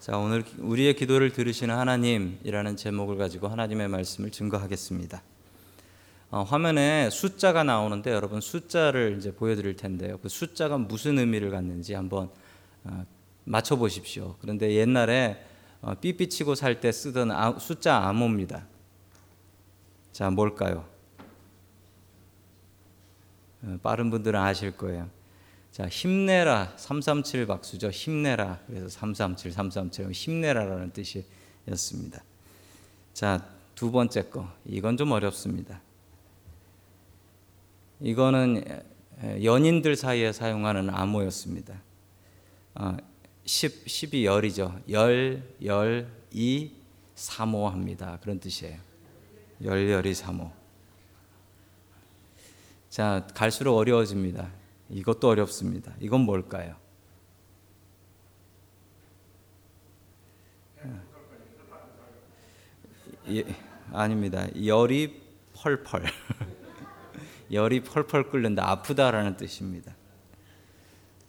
자, 오늘 우리의 기도를 들으시는 하나님이라는 제목을 가지고 하나님의 말씀을 증거하겠습니다. 어, 화면에 숫자가 나오는데 여러분 숫자를 이제 보여드릴 텐데요. 그 숫자가 무슨 의미를 갖는지 한번 어, 맞춰 보십시오. 그런데 옛날에 어, 삐삐 치고 살 때 쓰던 아, 숫자 암호입니다. 자, 뭘까요? 어, 빠른 분들은 아실 거예요. 자, 힘내라. 337 박수죠. 힘내라. 그래서 337, 337 힘내라라는 뜻이었습니다. 자, 두 번째 거. 이건 좀 어렵습니다. 이거는 연인들 사이에 사용하는 암호였습니다. 어, 10, 10이 열이죠. 열, 열, 이, 사모 합니다. 그런 뜻이에요. 열, 열이 사모. 자, 갈수록 어려워집니다. 이것도 어렵습니다. 이건 뭘까요? 예, 아닙니다. 열이 펄펄. 열이 펄펄 끓는다. 아프다라는 뜻입니다.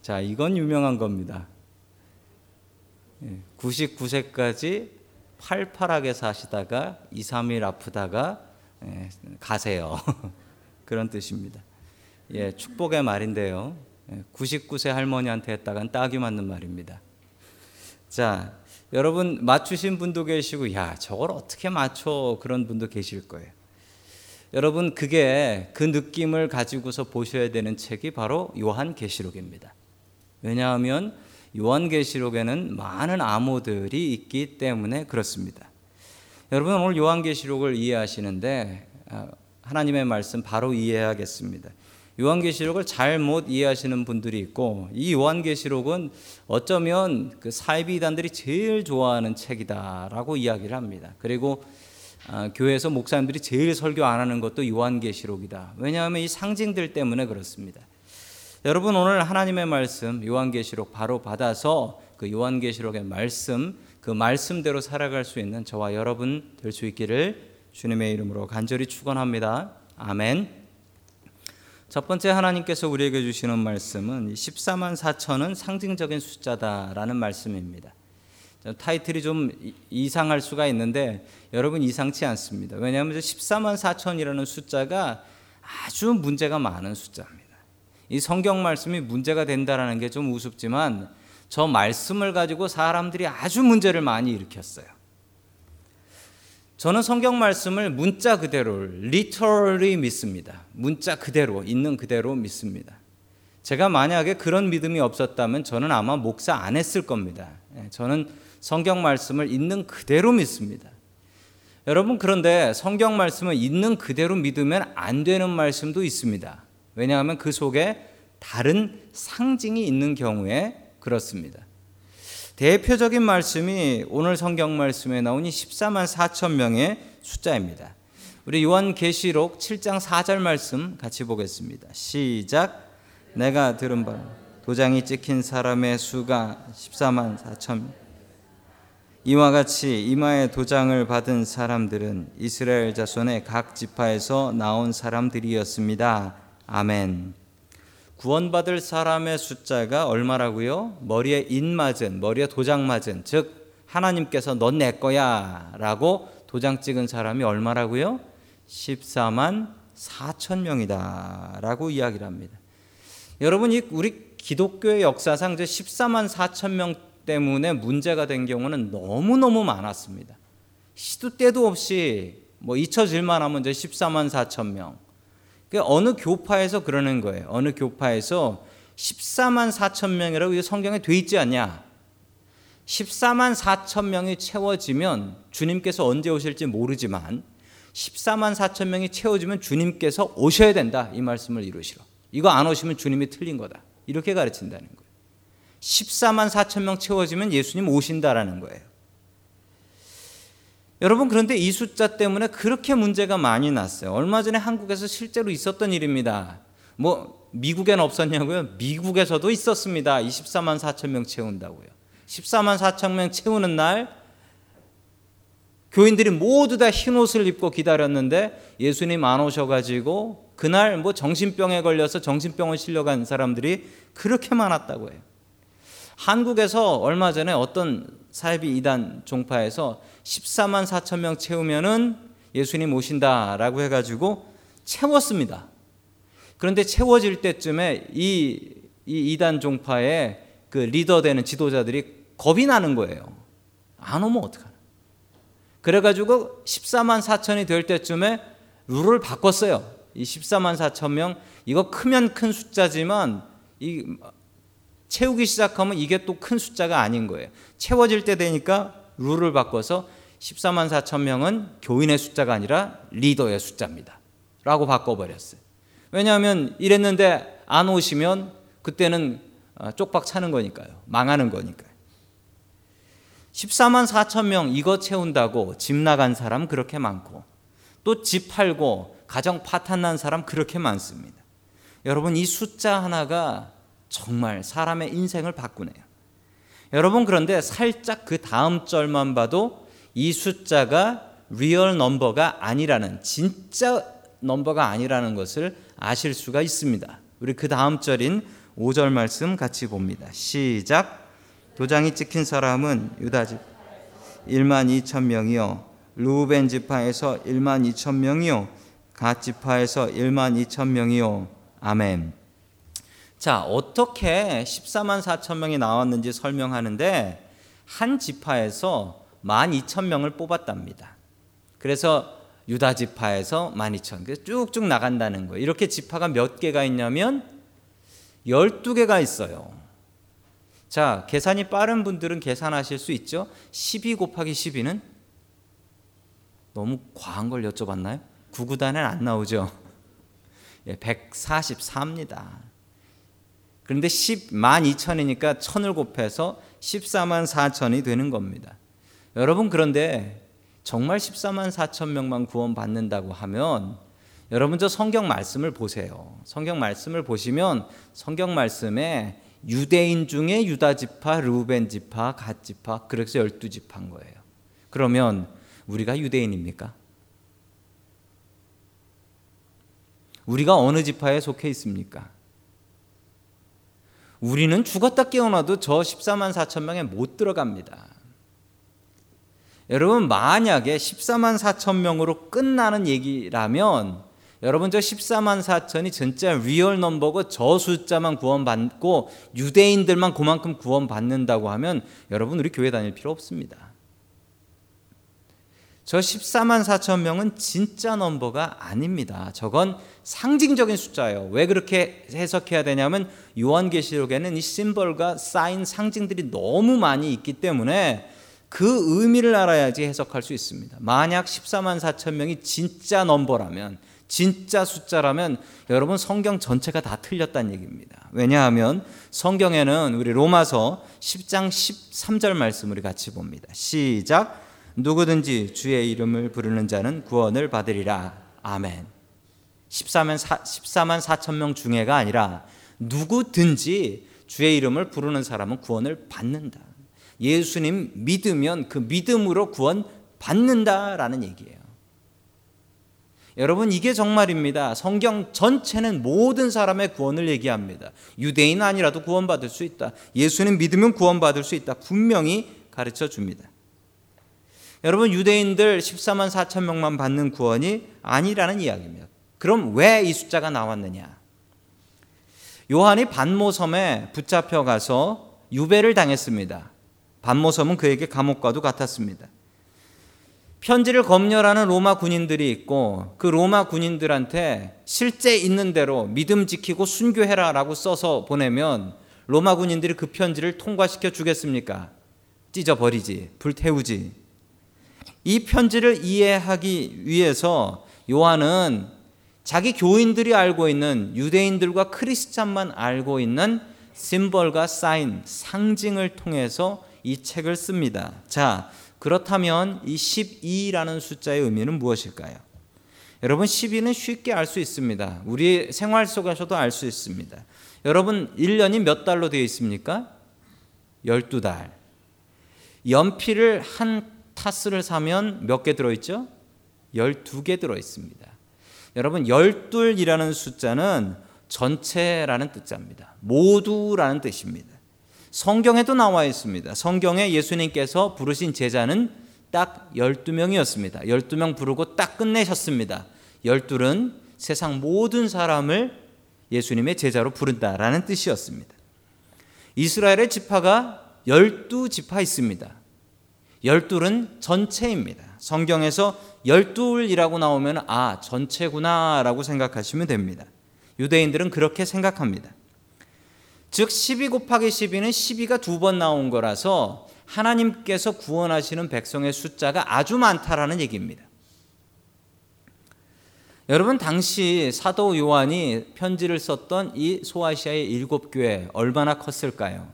자, 이건 유명한 겁니다. 99세까지 예, 팔팔하게 사시다가 2, 3일 아프다가 예, 가세요. 그런 뜻입니다. 예, 축복의 말인데요. 99세 예, 할머니한테 했다간 딱이 맞는 말입니다. 자, 여러분 맞추신 분도 계시고 야, 저걸 어떻게 맞춰 그런 분도 계실 거예요. 여러분 그게 그 느낌을 가지고서 보셔야 되는 책이 바로 요한계시록입니다. 왜냐하면 요한계시록에는 많은 암호들이 있기 때문에 그렇습니다. 여러분 오늘 요한계시록을 이해하시는데 아, 하나님의 말씀 바로 이해하겠습니다. 요한계시록을 잘못 이해하시는 분들이 있고 이 요한계시록은 어쩌면 그 사이비단들이 제일 좋아하는 책이다라고 이야기를 합니다. 그리고 아, 교회에서 목사님들이 제일 설교 안 하는 것도 요한계시록이다. 왜냐하면 이 상징들 때문에 그렇습니다. 여러분 오늘 하나님의 말씀 요한계시록 바로 받아서 그 요한계시록의 말씀 그 말씀대로 살아갈 수 있는 저와 여러분 될 수 있기를 주님의 이름으로 간절히 축원합니다. 아멘. 첫 번째 하나님께서 우리에게 주시는 말씀은 14만 4천은 상징적인 숫자다라는 말씀입니다. 타이틀이 좀 이상할 수가 있는데 여러분 이상치 않습니다. 왜냐하면 14만 4천이라는 숫자가 아주 문제가 많은 숫자입니다. 이 성경 말씀이 문제가 된다라는 게 좀 우습지만 저 말씀을 가지고 사람들이 아주 문제를 많이 일으켰어요. 저는 성경 말씀을 문자 그대로 literally 믿습니다. 문자 그대로 있는 그대로 믿습니다. 제가 만약에 그런 믿음이 없었다면 저는 아마 목사 안 했을 겁니다. 예, 저는 성경 말씀을 있는 그대로 믿습니다. 여러분 그런데 성경 말씀을 있는 그대로 믿으면 안 되는 말씀도 있습니다. 왜냐하면 그 속에 다른 상징이 있는 경우에 그렇습니다. 대표적인 말씀이 오늘 성경 말씀에 나오니 14만 4천 명의 숫자입니다. 우리 요한 계시록 7장 4절 말씀 같이 보겠습니다. 시작. 내가 들은 바 도장이 찍힌 사람의 수가 14만 4천 이와 같이 이마에 도장을 받은 사람들은 이스라엘 자손의 각 지파에서 나온 사람들이었습니다. 아멘. 구원받을 사람의 숫자가 얼마라고요? 머리에 인 맞은, 머리에 도장 맞은, 즉 하나님께서 넌 내 거야라고 도장 찍은 사람이 얼마라고요? 14만 4천 명이다라고 이야기를 합니다. 여러분 이 우리 기독교의 역사상 이제 14만 4천 명 때문에 문제가 된 경우는 너무너무 많았습니다. 시도 때도 없이 뭐 잊혀질 만 하면 이제 14만 4천 명. 그러니까 어느 교파에서 그러는 거예요. 어느 교파에서 14만 4천 명이라고 성경에 돼 있지 않냐? 14만 4천 명이 채워지면 주님께서 언제 오실지 모르지만 14만 4천 명이 채워지면 주님께서 오셔야 된다. 이 말씀을 이루시러. 이거 안 오시면 주님이 틀린 거다. 이렇게 가르친다는 거예요. 14만 4천 명 채워지면 예수님 오신다라는 거예요. 여러분 그런데 이 숫자 때문에 그렇게 문제가 많이 났어요. 얼마 전에 한국에서 실제로 있었던 일입니다. 뭐 미국엔 없었냐고요? 미국에서도 있었습니다. 24만 4천 명 채운다고요. 14만 4천 명 채우는 날 교인들이 모두 다 흰 옷을 입고 기다렸는데 예수님 안 오셔가지고 그날 뭐 정신병에 걸려서 정신병원 실려간 사람들이 그렇게 많았다고 해요. 한국에서 얼마 전에 어떤 사이비 이단 종파에서 14만 4천 명 채우면은 예수님 오신다라고 해가지고 채웠습니다. 그런데 채워질 때쯤에 이, 이 이단 종파의 그 리더 되는 지도자들이 겁이 나는 거예요. 안 오면 어떡하나. 그래가지고 14만 4천이 될 때쯤에 룰을 바꿨어요. 이 14만 4천 명, 이거 크면 큰 숫자지만 이 채우기 시작하면 이게 또 큰 숫자가 아닌 거예요. 채워질 때 되니까 룰을 바꿔서 14만 4천 명은 교인의 숫자가 아니라 리더의 숫자입니다. 라고 바꿔버렸어요. 왜냐하면 이랬는데 안 오시면 그때는 어, 쪽박 차는 거니까요. 망하는 거니까요. 14만 4천 명 이거 채운다고 집 나간 사람 그렇게 많고 또 집 팔고 가정 파탄 난 사람 그렇게 많습니다. 여러분 이 숫자 하나가 정말 사람의 인생을 바꾸네요. 여러분 그런데 살짝 그 다음 절만 봐도 이 숫자가 real number가 아니라는 진짜 넘버가 아니라는 것을 아실 수가 있습니다. 우리 그 다음 절인 5절 말씀 같이 봅니다. 시작. 도장이 찍힌 사람은 유다 집 1만 2천 명이요. 루벤 지파에서 1만 2천 명이요. 갓 지파에서 1만 2천 명이요. 아멘. 자, 어떻게 14만 4천 명이 나왔는지 설명하는데 한 지파에서 1만 2천 명을 뽑았답니다. 그래서 유다 지파에서 12,000. 쭉쭉 나간다는 거예요. 이렇게 지파가 몇 개가 있냐면 12개가 있어요. 자, 계산이 빠른 분들은 계산하실 수 있죠? 12 곱하기 12는 너무 과한 걸 여쭤봤나요? 구구단엔 안 나오죠? 예, 144입니다. 그런데 10만 2천이니까 1000을 곱해서 14만 4천이 되는 겁니다. 여러분 그런데 정말 14만 4천 명만 구원받는다고 하면 여러분 저 성경 말씀을 보세요. 성경 말씀을 보시면 성경 말씀에 유대인 중에 유다 지파, 르우벤 지파, 갓 지파 그래서 열두 지파인 거예요. 그러면 우리가 유대인입니까? 우리가 어느 지파에 속해 있습니까? 우리는 죽었다 깨어나도 저 14만 4천 명에 못 들어갑니다. 여러분 만약에 14만 4천 명으로 끝나는 얘기라면 여러분 저 14만 4천이 진짜 real number고 저 숫자만 구원받고 유대인들만 그만큼 구원받는다고 하면 여러분 우리 교회 다닐 필요 없습니다. 저 14만 4천 명은 진짜 넘버가 아닙니다. 저건 상징적인 숫자예요. 왜 그렇게 해석해야 되냐면 요한계시록에는 이 심벌과 사인 상징들이 너무 많이 있기 때문에 그 의미를 알아야지 해석할 수 있습니다. 만약 14만 4천 명이 진짜 넘버라면 진짜 숫자라면 여러분 성경 전체가 다 틀렸다는 얘기입니다. 왜냐하면 성경에는 우리 로마서 10장 13절 말씀 우리 같이 봅니다. 시작 누구든지 주의 이름을 부르는 자는 구원을 받으리라. 아멘. 14만 14만 4천 명 중에가 아니라 누구든지 주의 이름을 부르는 사람은 구원을 받는다. 예수님 믿으면 그 믿음으로 구원 받는다라는 얘기예요. 여러분 이게 정말입니다. 성경 전체는 모든 사람의 구원을 얘기합니다. 유대인 아니라도 구원받을 수 있다. 예수님 믿으면 구원받을 수 있다. 분명히 가르쳐 줍니다. 여러분 유대인들 14만 4천 명만 받는 구원이 아니라는 이야기입니다. 그럼 왜 이 숫자가 나왔느냐? 요한이 반모섬에 붙잡혀 가서 유배를 당했습니다. 반모섬은 그에게 감옥과도 같았습니다. 편지를 검열하는 로마 군인들이 있고 그 로마 군인들한테 실제 있는 대로 믿음 지키고 순교해라라고 써서 보내면 로마 군인들이 그 편지를 통과시켜 주겠습니까? 찢어 버리지, 불태우지. 이 편지를 이해하기 위해서 요한은 자기 교인들이 알고 있는 유대인들과 크리스찬만 알고 있는 심벌과 사인, 상징을 통해서 이 책을 씁니다. 자, 그렇다면 이 12라는 숫자의 의미는 무엇일까요? 여러분 12는 쉽게 알 수 있습니다. 우리 생활 속에서도 알 수 있습니다. 여러분 1년이 몇 달로 되어 있습니까? 12달. 연필을 한 타스를 사면 몇 개 들어 있죠? 12개 들어 있습니다. 여러분 12이라는 숫자는 전체라는 뜻자입니다. 모두라는 뜻입니다. 성경에도 나와 있습니다. 성경에 예수님께서 부르신 제자는 딱 12명이었습니다. 12명 부르고 딱 끝내셨습니다. 12는 세상 모든 사람을 예수님의 제자로 부른다라는 뜻이었습니다. 이스라엘의 지파가 12지파 있습니다. 12는 전체입니다. 성경에서 12이라고 나오면 아, 전체구나라고 생각하시면 됩니다. 유대인들은 그렇게 생각합니다. 즉 12 곱하기 12는 12가 두 번 나온 거라서 하나님께서 구원하시는 백성의 숫자가 아주 많다라는 얘기입니다. 여러분 당시 사도 요한이 편지를 썼던 이 소아시아의 일곱 교회 얼마나 컸을까요?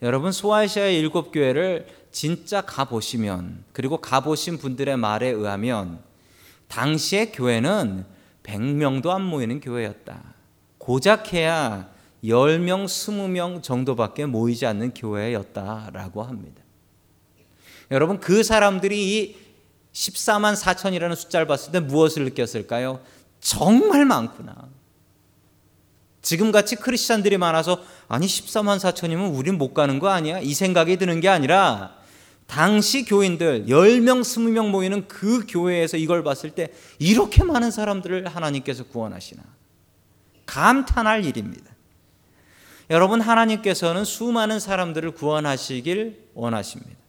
여러분 소아시아의 일곱 교회를 진짜 가 보시면 그리고 가 보신 분들의 말에 의하면 당시의 교회는 100명도 안 모이는 교회였다. 고작 해야 10명, 20명 정도밖에 모이지 않는 교회였다라고 합니다. 여러분 그 사람들이 이 14만 4천이라는 숫자를 봤을 때 무엇을 느꼈을까요? 정말 많구나. 지금같이 크리스찬들이 많아서 아니 14만 4천이면 우린 못 가는 거 아니야? 이 생각이 드는 게 아니라 당시 교인들 10명, 20명 모이는 그 교회에서 이걸 봤을 때 이렇게 많은 사람들을 하나님께서 구원하시나. 감탄할 일입니다. 여러분 하나님께서는 수많은 사람들을 구원하시길 원하십니다.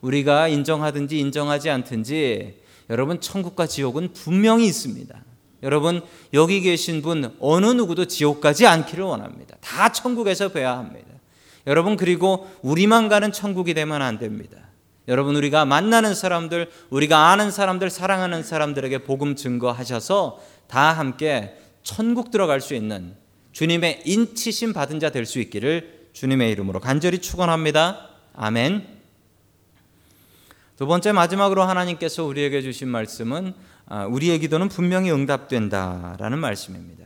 우리가 인정하든지 인정하지 않든지 여러분 천국과 지옥은 분명히 있습니다. 여러분 여기 계신 분 어느 누구도 지옥 가지 않기를 원합니다. 다 천국에서 뵈야 합니다. 여러분 그리고 우리만 가는 천국이 되면 안 됩니다. 여러분 우리가 만나는 사람들, 우리가 아는 사람들, 사랑하는 사람들에게 복음 증거하셔서 다 함께 천국 들어갈 수 있는 주님의 인치심 받은 자 될 수 있기를 주님의 이름으로 간절히 축원합니다. 아멘. 두 번째 마지막으로 하나님께서 우리에게 주신 말씀은 아, 우리의 기도는 분명히 응답된다라는 말씀입니다.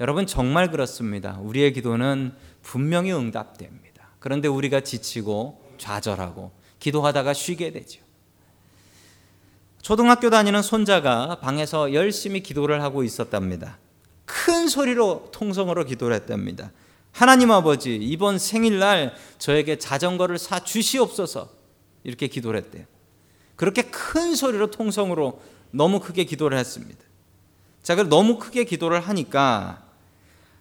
여러분 정말 그렇습니다. 우리의 기도는 분명히 응답됩니다. 그런데 우리가 지치고 좌절하고 기도하다가 쉬게 되죠. 초등학교 다니는 손자가 방에서 열심히 기도를 하고 있었답니다. 큰 소리로 통성으로 기도를 했답니다. 하나님 아버지, 이번 생일날 저에게 자전거를 사 주시옵소서. 이렇게 기도를 했대요. 그렇게 큰 소리로 통성으로 너무 크게 기도를 했습니다. 자, 그 너무 크게 기도를 하니까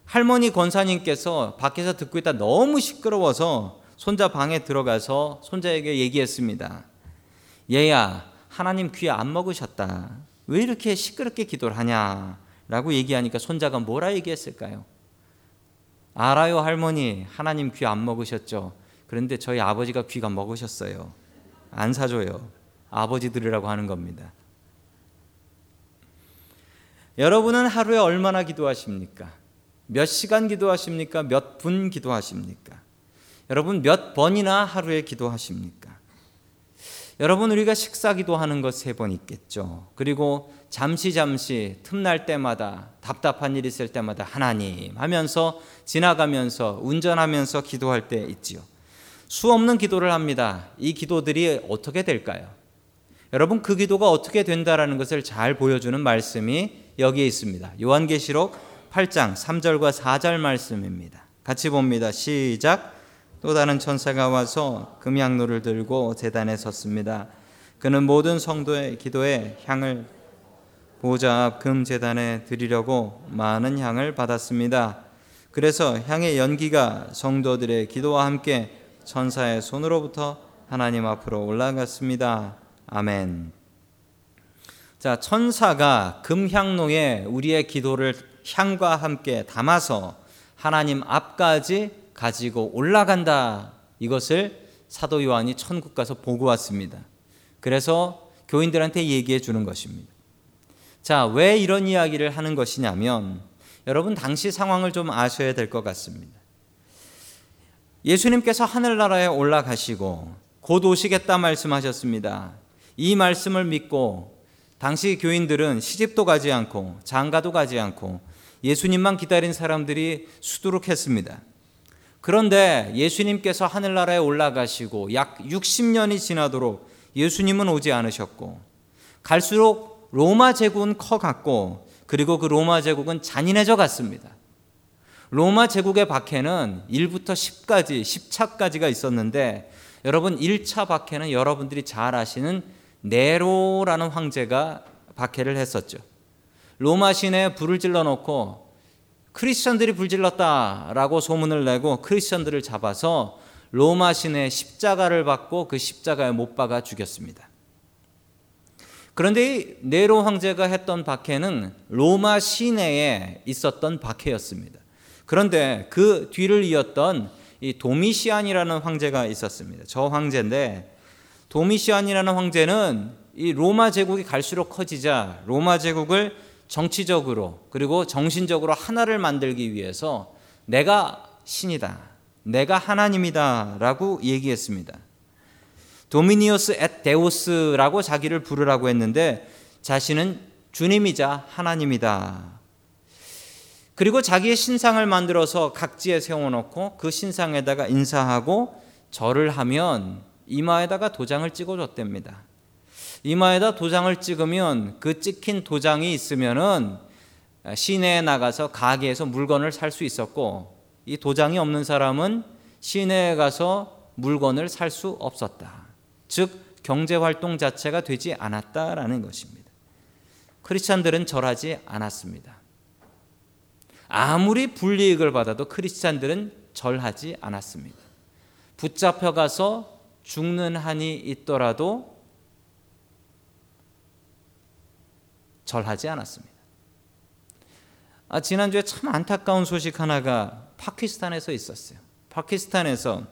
할머니 권사님께서 밖에서 듣고 있다 너무 시끄러워서 손자 방에 들어가서 손자에게 얘기했습니다. 얘야, 하나님 귀안 먹으셨다. 왜 이렇게 시끄럽게 기도를 하냐? 라고 얘기하니까 손자가 뭐라 얘기했을까요? 알아요, 할머니. 하나님 귀 안 먹으셨죠? 그런데 저희 아버지가 귀가 먹으셨어요. 안 사줘요. 아버지들이라고 하는 겁니다. 여러분은 하루에 얼마나 기도하십니까? 몇 시간 기도하십니까? 몇 분 기도하십니까? 여러분 몇 번이나 하루에 기도하십니까? 여러분 우리가 식사 기도하는 것 세 번 있겠죠. 그리고 잠시 잠시 틈날 때마다 답답한 일 있을 때마다 하나님 하면서 지나가면서 운전하면서 기도할 때 있지요. 수 없는 기도를 합니다. 이 기도들이 어떻게 될까요? 여러분 그 기도가 어떻게 된다라는 것을 잘 보여주는 말씀이 여기에 있습니다. 요한계시록 8장 3절과 4절 말씀입니다. 같이 봅니다. 시작. 또 다른 천사가 와서 금향로를 들고 제단에 섰습니다. 그는 모든 성도의 기도에 향을 보좌 앞 금제단에 드리려고 많은 향을 받았습니다. 그래서 향의 연기가 성도들의 기도와 함께 천사의 손으로부터 하나님 앞으로 올라갔습니다. 아멘. 자, 천사가 금향로에 우리의 기도를 향과 함께 담아서 하나님 앞까지 가지고 올라간다. 이것을 사도 요한이 천국 가서 보고 왔습니다. 그래서 교인들한테 얘기해 주는 것입니다. 자, 왜 이런 이야기를 하는 것이냐면 여러분 당시 상황을 좀 아셔야 될 것 같습니다. 예수님께서 하늘나라에 올라가시고 곧 오시겠다 말씀하셨습니다. 이 말씀을 믿고 당시 교인들은 시집도 가지 않고 장가도 가지 않고 예수님만 기다린 사람들이 수두룩했습니다. 그런데 예수님께서 하늘나라에 올라가시고 약 60년이 지나도록 예수님은 오지 않으셨고 갈수록 로마 제국은 커갔고 그리고 그 로마 제국은 잔인해져 갔습니다. 로마 제국의 박해는 1부터 10까지, 10차까지가 있었는데 여러분 1차 박해는 여러분들이 잘 아시는 네로라는 황제가 박해를 했었죠. 로마 시내에 불을 질러 놓고 크리스천들이 불질렀다라고 소문을 내고 크리스천들을 잡아서 로마 시내 십자가를 받고 그 십자가에 못 박아 죽였습니다. 그런데 이 네로 황제가 했던 박해는 로마 시내에 있었던 박해였습니다. 그런데 그 뒤를 이었던 이 도미시안이라는 황제가 있었습니다. 저 황제인데 도미시안이라는 황제는 이 로마 제국이 갈수록 커지자 로마 제국을 정치적으로 그리고 정신적으로 하나를 만들기 위해서 내가 신이다. 내가 하나님이다라고 얘기했습니다. 도미니오스 앳 데우스라고 자기를 부르라고 했는데 자신은 주님이자 하나님이다. 그리고 자기의 신상을 만들어서 각지에 세워놓고 그 신상에다가 인사하고 절을 하면 이마에다가 도장을 찍어줬답니다. 이마에다 도장을 찍으면 그 찍힌 도장이 있으면은 시내에 나가서 가게에서 물건을 살 수 있었고 이 도장이 없는 사람은 시내에 가서 물건을 살 수 없었다. 즉 경제 활동 자체가 되지 않았다라는 것입니다. 크리스찬들은 절하지 않았습니다. 아무리 불이익을 받아도 크리스찬들은 절하지 않았습니다. 붙잡혀 가서 죽는 한이 있더라도 절하지 않았습니다. 아, 지난주에 참 안타까운 소식 하나가 파키스탄에서 있었어요. 파키스탄에서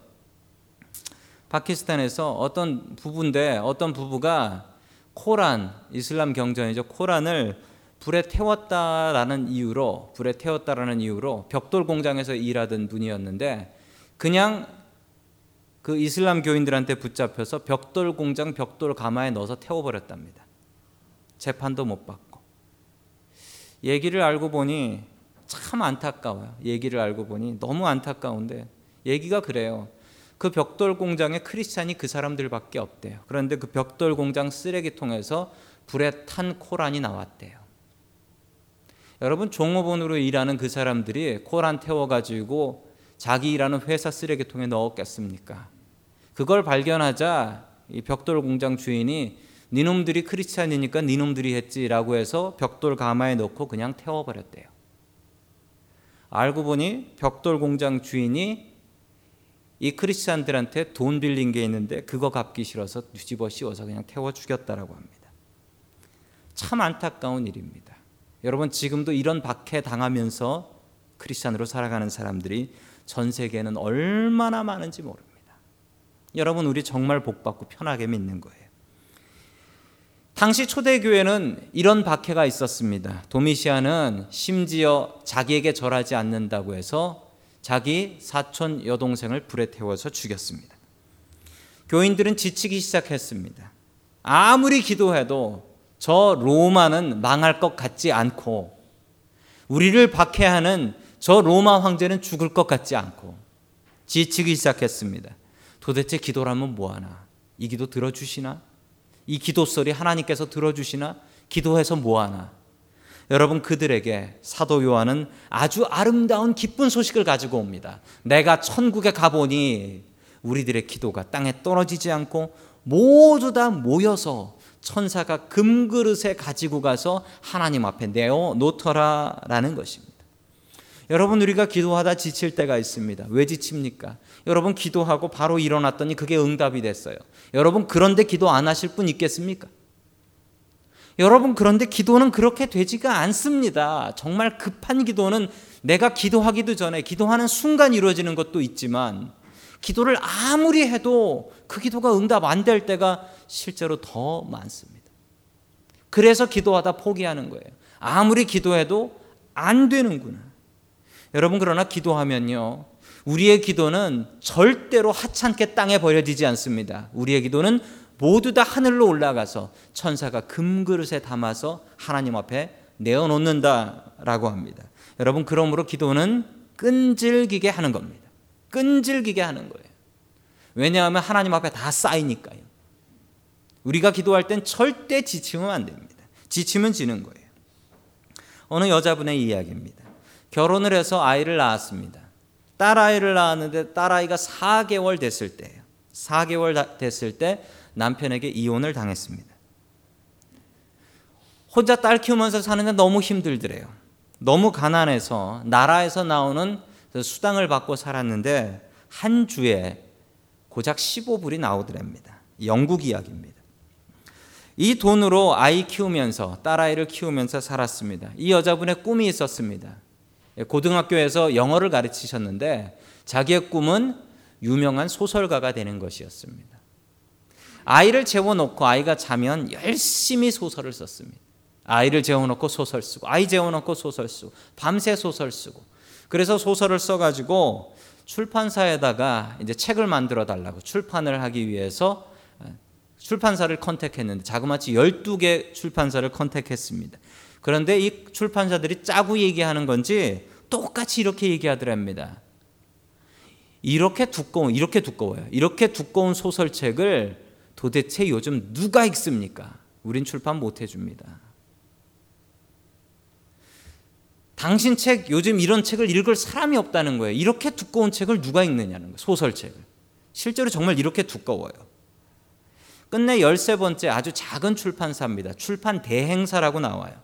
파키스탄에서 어떤 부부인데 어떤 부부가 코란 이슬람 경전이죠. 코란을 불에 태웠다라는 이유로 불에 태웠다라는 이유로 벽돌 공장에서 일하던 분이었는데 그냥 그 이슬람 교인들한테 붙잡혀서 벽돌 공장 벽돌 가마에 넣어서 태워버렸답니다. 재판도 못 받고. 얘기를 알고 보니 참 안타까워요. 얘기를 알고 보니 너무 안타까운데 얘기가 그래요. 그 벽돌 공장에 크리스찬이 그 사람들밖에 없대요. 그런데 그 벽돌 공장 쓰레기통에서 불에 탄 코란이 나왔대요. 여러분 종업원으로 일하는 그 사람들이 코란 태워 가지고 자기 일하는 회사 쓰레기통에 넣었겠습니까? 그걸 발견하자 이 벽돌 공장 주인이 니놈들이 크리스찬이니까 니놈들이 했지라고 해서 벽돌 가마에 넣고 그냥 태워버렸대요. 알고 보니 벽돌 공장 주인이 이 크리스찬들한테 돈 빌린 게 있는데 그거 갚기 싫어서 뒤집어 씌워서 그냥 태워 죽였다라고 합니다. 참 안타까운 일입니다. 여러분 지금도 이런 박해 당하면서 크리스찬으로 살아가는 사람들이 전 세계에는 얼마나 많은지 모릅니다. 여러분 우리 정말 복 받고 편하게 믿는 거예요. 당시 초대교회는 이런 박해가 있었습니다. 도미시아는 심지어 자기에게 절하지 않는다고 해서 자기 사촌 여동생을 불에 태워서 죽였습니다. 교인들은 지치기 시작했습니다. 아무리 기도해도 저 로마는 망할 것 같지 않고 우리를 박해하는 저 로마 황제는 죽을 것 같지 않고 지치기 시작했습니다. 도대체 기도라면 뭐하나? 이 기도 들어주시나? 이 기도 소리 하나님께서 들어주시나? 기도해서 뭐하나? 여러분 그들에게 사도 요한은 아주 아름다운 기쁜 소식을 가지고 옵니다. 내가 천국에 가보니 우리들의 기도가 땅에 떨어지지 않고 모두 다 모여서 천사가 금그릇에 가지고 가서 하나님 앞에 내어 놓더라라는 것입니다. 여러분 우리가 기도하다 지칠 때가 있습니다. 왜 지칩니까? 여러분 기도하고 바로 일어났더니 그게 응답이 됐어요. 여러분 그런데 기도 안 하실 분 있겠습니까? 여러분 그런데 기도는 그렇게 되지가 않습니다. 정말 급한 기도는 내가 기도하기도 전에 기도하는 순간 이루어지는 것도 있지만 기도를 아무리 해도 그 기도가 응답 안 될 때가 실제로 더 많습니다. 그래서 기도하다 포기하는 거예요. 아무리 기도해도 안 되는구나. 여러분 그러나 기도하면요. 우리의 기도는 절대로 하찮게 땅에 버려지지 않습니다. 우리의 기도는 모두 다 하늘로 올라가서 천사가 금그릇에 담아서 하나님 앞에 내어놓는다라고 합니다. 여러분 그러므로 기도는 끈질기게 하는 겁니다. 끈질기게 하는 거예요. 왜냐하면 하나님 앞에 다 쌓이니까요. 우리가 기도할 땐 절대 지치면 안 됩니다. 지치면 지는 거예요. 어느 여자분의 이야기입니다. 결혼을 해서 아이를 낳았습니다. 딸아이를 낳았는데 딸아이가 4개월 됐을 때예요. 4개월 됐을 때 남편에게 이혼을 당했습니다. 혼자 딸 키우면서 사는데 너무 힘들더래요. 너무 가난해서 나라에서 나오는 수당을 받고 살았는데 한 주에 고작 15불이 나오더랍니다. 영국 이야기입니다. 이 돈으로 아이 키우면서 딸아이를 키우면서 살았습니다. 이 여자분의 꿈이 있었습니다. 고등학교에서 영어를 가르치셨는데 자기의 꿈은 유명한 소설가가 되는 것이었습니다. 아이를 재워놓고 아이가 자면 열심히 소설을 썼습니다. 아이를 재워놓고 소설 쓰고 아이 재워놓고 소설 쓰고 밤새 소설 쓰고 그래서 소설을 써가지고 출판사에다가 이제 책을 만들어 달라고 출판을 하기 위해서 어, 출판사를 컨택했는데 자그마치 12개 출판사를 컨택했습니다. 그런데 이 출판사들이 짜고 얘기하는 건지 똑같이 이렇게 얘기하더랍니다. 이렇게 두꺼운 이렇게 두꺼워요. 이렇게 두꺼운 소설책을 도대체 요즘 누가 읽습니까? 우린 출판 못 해줍니다. 당신 책 요즘 이런 책을 읽을 사람이 없다는 거예요. 이렇게 두꺼운 책을 누가 읽느냐는 거예요. 소설책을. 실제로 정말 이렇게 두꺼워요. 끝내 13번째 아주 작은 출판사입니다. 출판 대행사라고 나와요.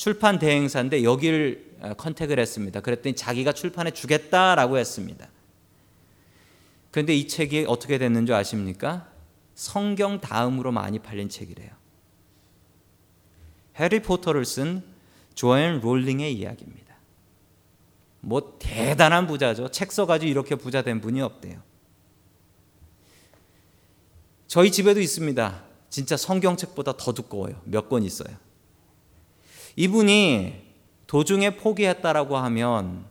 출판 대행사인데 여기를 어, 컨택을 했습니다. 그랬더니 자기가 출판해 주겠다라고 했습니다. 그런데 이 책이 어떻게 됐는지 아십니까? 성경 다음으로 많이 팔린 책이래요. 해리포터를 쓴 조앤 롤링의 이야기입니다. 뭐 대단한 부자죠. 책 써가지고 이렇게 부자 된 분이 없대요. 저희 집에도 있습니다. 진짜 성경책보다 더 두꺼워요. 몇 권 있어요. 이분이 도중에 포기했다라고 하면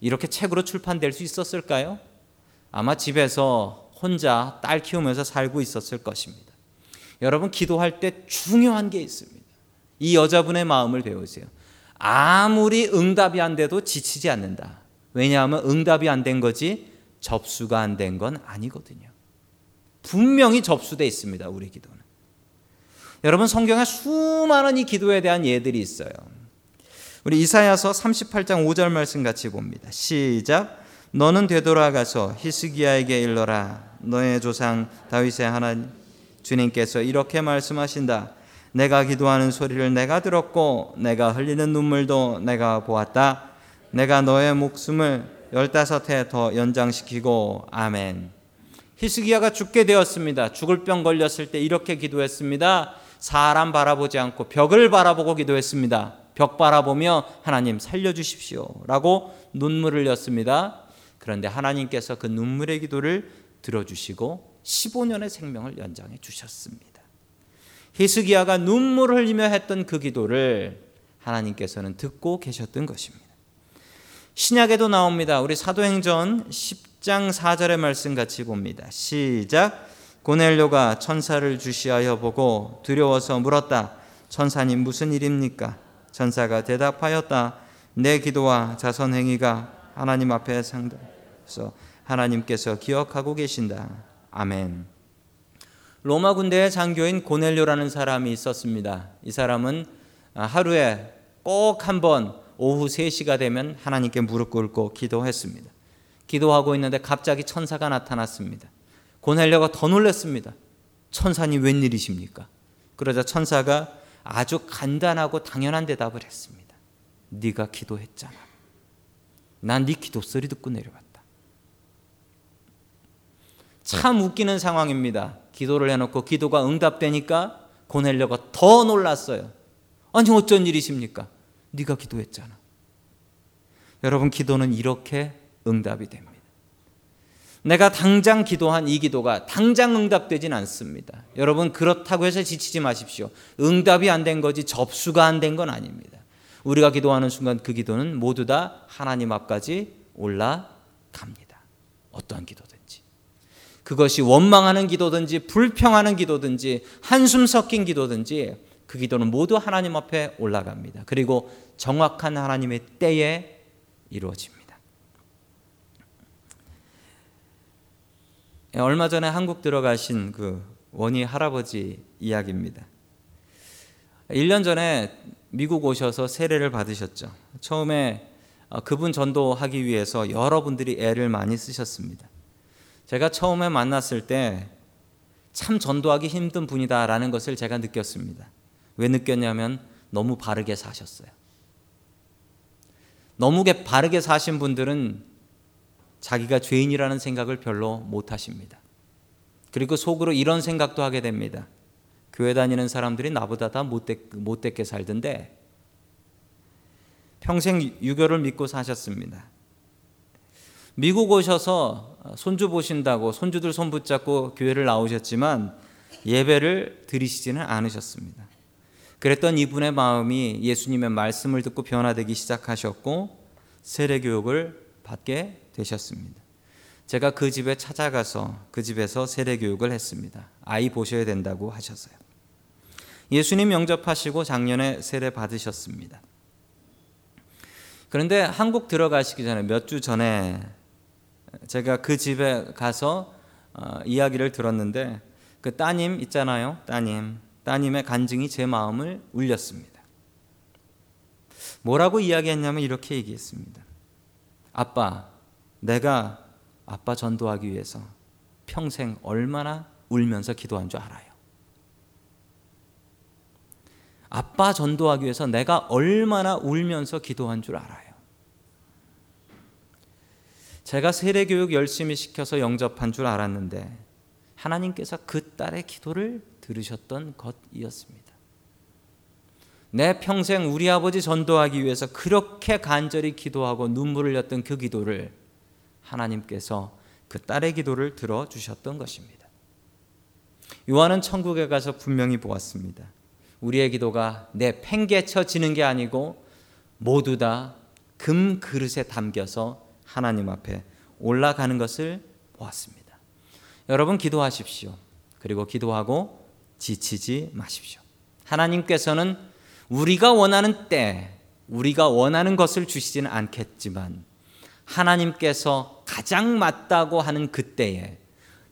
이렇게 책으로 출판될 수 있었을까요? 아마 집에서 혼자 딸 키우면서 살고 있었을 것입니다. 여러분 기도할 때 중요한 게 있습니다. 이 여자분의 마음을 배우세요. 아무리 응답이 안 돼도 지치지 않는다. 왜냐하면 응답이 안 된 거지 접수가 안 된 건 아니거든요. 분명히 접수돼 있습니다. 우리 기도는. 여러분 성경에 수많은 이 기도에 대한 예들이 있어요. 우리 이사야서 38장 5절 말씀 같이 봅니다. 시작. 너는 되돌아가서 히스기야에게 일러라. 너의 조상 다윗의 하나님 주님께서 이렇게 말씀하신다. 내가 기도하는 소리를 내가 들었고 내가 흘리는 눈물도 내가 보았다. 내가 너의 목숨을 열다섯 해 더 연장시키고 아멘. 히스기야가 죽게 되었습니다. 죽을 병 걸렸을 때 이렇게 기도했습니다. 사람 바라보지 않고 벽을 바라보고 기도했습니다. 벽 바라보며 하나님 살려주십시오 라고 눈물을 흘렸습니다. 그런데 하나님께서 그 눈물의 기도를 들어주시고 15년의 생명을 연장해 주셨습니다. 히스기야가 눈물을 흘리며 했던 그 기도를 하나님께서는 듣고 계셨던 것입니다. 신약에도 나옵니다. 우리 사도행전 10장 4절의 말씀 같이 봅니다. 시작. 고넬료가 천사를 주시하여 보고 두려워서 물었다. 천사님 무슨 일입니까? 천사가 대답하였다. 내 기도와 자선 행위가 하나님 앞에 상대해서 하나님께서 기억하고 계신다. 아멘. 로마 군대의 장교인 고넬료라는 사람이 있었습니다. 이 사람은 하루에 꼭 한 번 오후 3시가 되면 하나님께 무릎 꿇고 기도했습니다. 기도하고 있는데 갑자기 천사가 나타났습니다. 고넬료가 더 놀랐습니다. 천사님 웬일이십니까? 그러자 천사가 아주 간단하고 당연한 대답을 했습니다. 네가 기도했잖아. 난 네 기도 소리 듣고 내려왔다. 참 웃기는 상황입니다. 기도를 해놓고 기도가 응답되니까 고넬료가 더 놀랐어요. 아니 어쩐 일이십니까? 네가 기도했잖아. 여러분 기도는 이렇게 응답이 됩니다. 내가 당장 기도한 이 기도가 당장 응답되진 않습니다. 여러분 그렇다고 해서 지치지 마십시오. 응답이 안 된 거지 접수가 안 된 건 아닙니다. 우리가 기도하는 순간 그 기도는 모두 다 하나님 앞까지 올라갑니다. 어떠한 기도든. 그것이 원망하는 기도든지 불평하는 기도든지 한숨 섞인 기도든지 그 기도는 모두 하나님 앞에 올라갑니다. 그리고 정확한 하나님의 때에 이루어집니다. 얼마 전에 한국 들어가신 그 원희 할아버지 이야기입니다. 1년 전에 미국 오셔서 세례를 받으셨죠. 처음에 어, 그분 전도하기 위해서 여러분들이 애를 많이 쓰셨습니다. 제가 처음에 만났을 때 참 전도하기 힘든 분이다라는 것을 제가 느꼈습니다. 왜 느꼈냐면 너무 바르게 사셨어요. 너무 바르게 사신 분들은 자기가 죄인이라는 생각을 별로 못 하십니다. 그리고 속으로 이런 생각도 하게 됩니다. 교회 다니는 사람들이 나보다 다 못됐게 살던데 평생 유교를 믿고 사셨습니다. 미국 오셔서 손주 보신다고 손주들 손 붙잡고 교회를 나오셨지만 예배를 드리시지는 않으셨습니다. 그랬던 이분의 마음이 예수님의 말씀을 듣고 변화되기 시작하셨고 세례 교육을 받게 되셨습니다. 제가 그 집에 찾아가서 그 집에서 세례 교육을 했습니다. 아이 보셔야 된다고 하셨어요. 예수님 영접하시고 작년에 세례 받으셨습니다. 그런데 한국 들어가시기 전에 몇 주 전에 제가 그 집에 가서 어, 이야기를 들었는데 그 따님 있잖아요. 따님. 따님의 간증이 제 마음을 울렸습니다. 뭐라고 이야기했냐면 이렇게 얘기했습니다. 아빠, 내가 아빠 전도하기 위해서 평생 얼마나 울면서 기도한 줄 알아요. 아빠 전도하기 위해서 내가 얼마나 울면서 기도한 줄 알아요. 제가 세례 교육 열심히 시켜서 영접한 줄 알았는데 하나님께서 그 딸의 기도를 들으셨던 것이었습니다. 내 평생 우리 아버지 전도하기 위해서 그렇게 간절히 기도하고 눈물을 흘렸던 그 기도를 하나님께서 그 딸의 기도를 들어 주셨던 것입니다. 요한은 천국에 가서 분명히 보았습니다. 우리의 기도가 내 팽개쳐지는 게 아니고 모두 다 금 그릇에 담겨서 하나님 앞에 올라가는 것을 보았습니다. 여러분 기도하십시오. 그리고 기도하고 지치지 마십시오. 하나님께서는 우리가 원하는 때, 우리가 원하는 것을 주시지는 않겠지만, 하나님께서 가장 맞다고 하는 그때에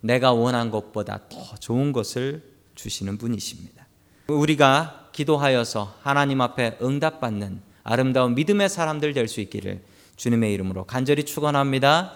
내가 원한 것보다 더 좋은 것을 주시는 분이십니다. 우리가 기도하여서 하나님 앞에 응답받는 아름다운 믿음의 사람들 될 수 있기를 주님의 이름으로 간절히 축원합니다.